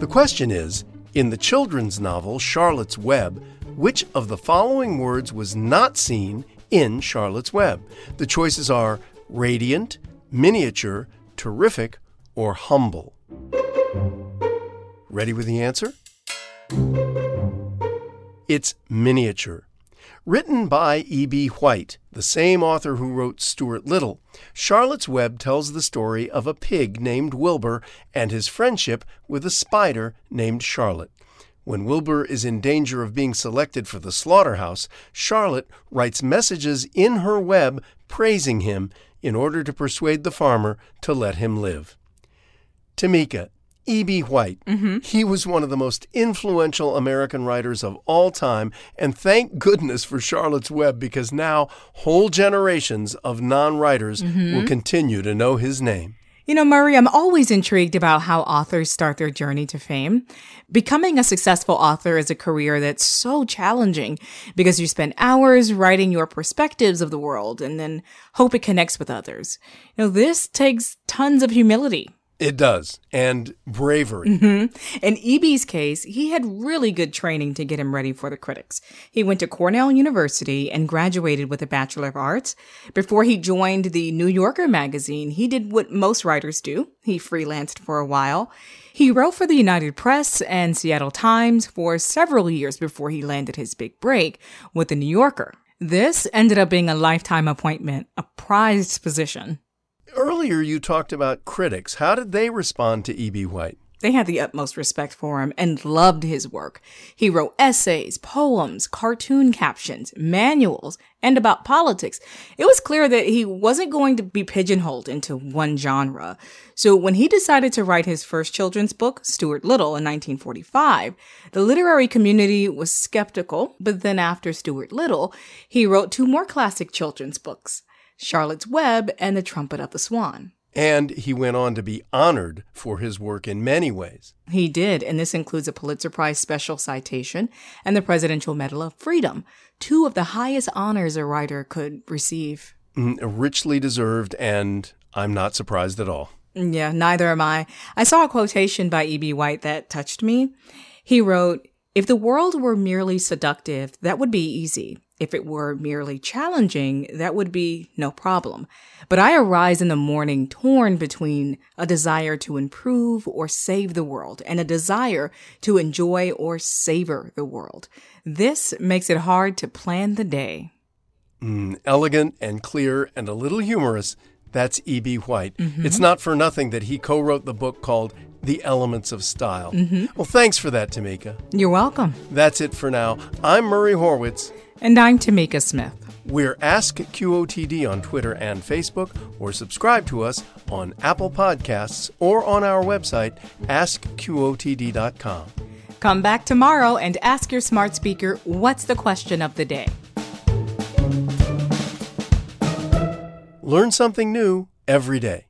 The question is In the children's novel Charlotte's Web, which of the following words was not seen in Charlotte's Web? The choices are radiant, miniature, terrific, or humble. Ready with the answer? It's miniature. Written by E.B. White, the same author who wrote Stuart Little, Charlotte's Web tells the story of a pig named Wilbur and his friendship with a spider named Charlotte. When Wilbur is in danger of being selected for the slaughterhouse, Charlotte writes messages in her web praising him in order to persuade the farmer to let him live. Tamika, E.B. White. Mm-hmm. He was one of the most influential American writers of all time, and thank goodness for Charlotte's Web because now whole generations of non writers Mm-hmm. will continue to know his name. You know, Murray, I'm always intrigued about how authors start their journey to fame. Becoming a successful author is a career that's so challenging because you spend hours writing your perspectives of the world and then hope it connects with others. You know, this takes tons of humility. It does, and bravery. Mm-hmm. In E.B.'s case, he had really good training to get him ready for the critics. He went to Cornell University and graduated with a Bachelor of Arts. Before he joined the New Yorker magazine, he did what most writers do. He freelanced for a while. He wrote for the United Press and Seattle Times for several years before he landed his big break with the New Yorker. This ended up being a lifetime appointment, a prized position. Earlier, you talked about critics. How did they respond to E.B. White? They had the utmost respect for him and loved his work. He wrote essays, poems, cartoon captions, manuals, and about politics. It was clear that he wasn't going to be pigeonholed into one genre. So when he decided to write his first children's book, Stuart Little, in 1945, the literary community was skeptical. But then after Stuart Little, he wrote two more classic children's books, Charlotte's Web and The Trumpet of the Swan. And he went on to be honored for his work in many ways. He did, and this includes a Pulitzer Prize Special Citation and the Presidential Medal of Freedom, two of the highest honors a writer could receive. Mm, Richly deserved, and I'm not surprised at all. Yeah, neither am I. I saw a quotation by E.B. White that touched me. He wrote, If the world were merely seductive, that would be easy. If it were merely challenging, that would be no problem. But I arise in the morning torn between a desire to improve or save the world and a desire to enjoy or savor the world. This makes it hard to plan the day. Mm, elegant and clear and a little humorous. That's E.B. White. It's not for nothing that he co wrote the book called The Elements of Style. Well, thanks for that, Tamika. You're welcome. That's it for now. I'm Murray Horwitz. And I'm Tamika Smith. We're Ask QOTD on Twitter and Facebook, or subscribe to us on Apple Podcasts or on our website, askqotd.com. Come back tomorrow and ask your smart speaker what's the question of the day. Learn something new every day.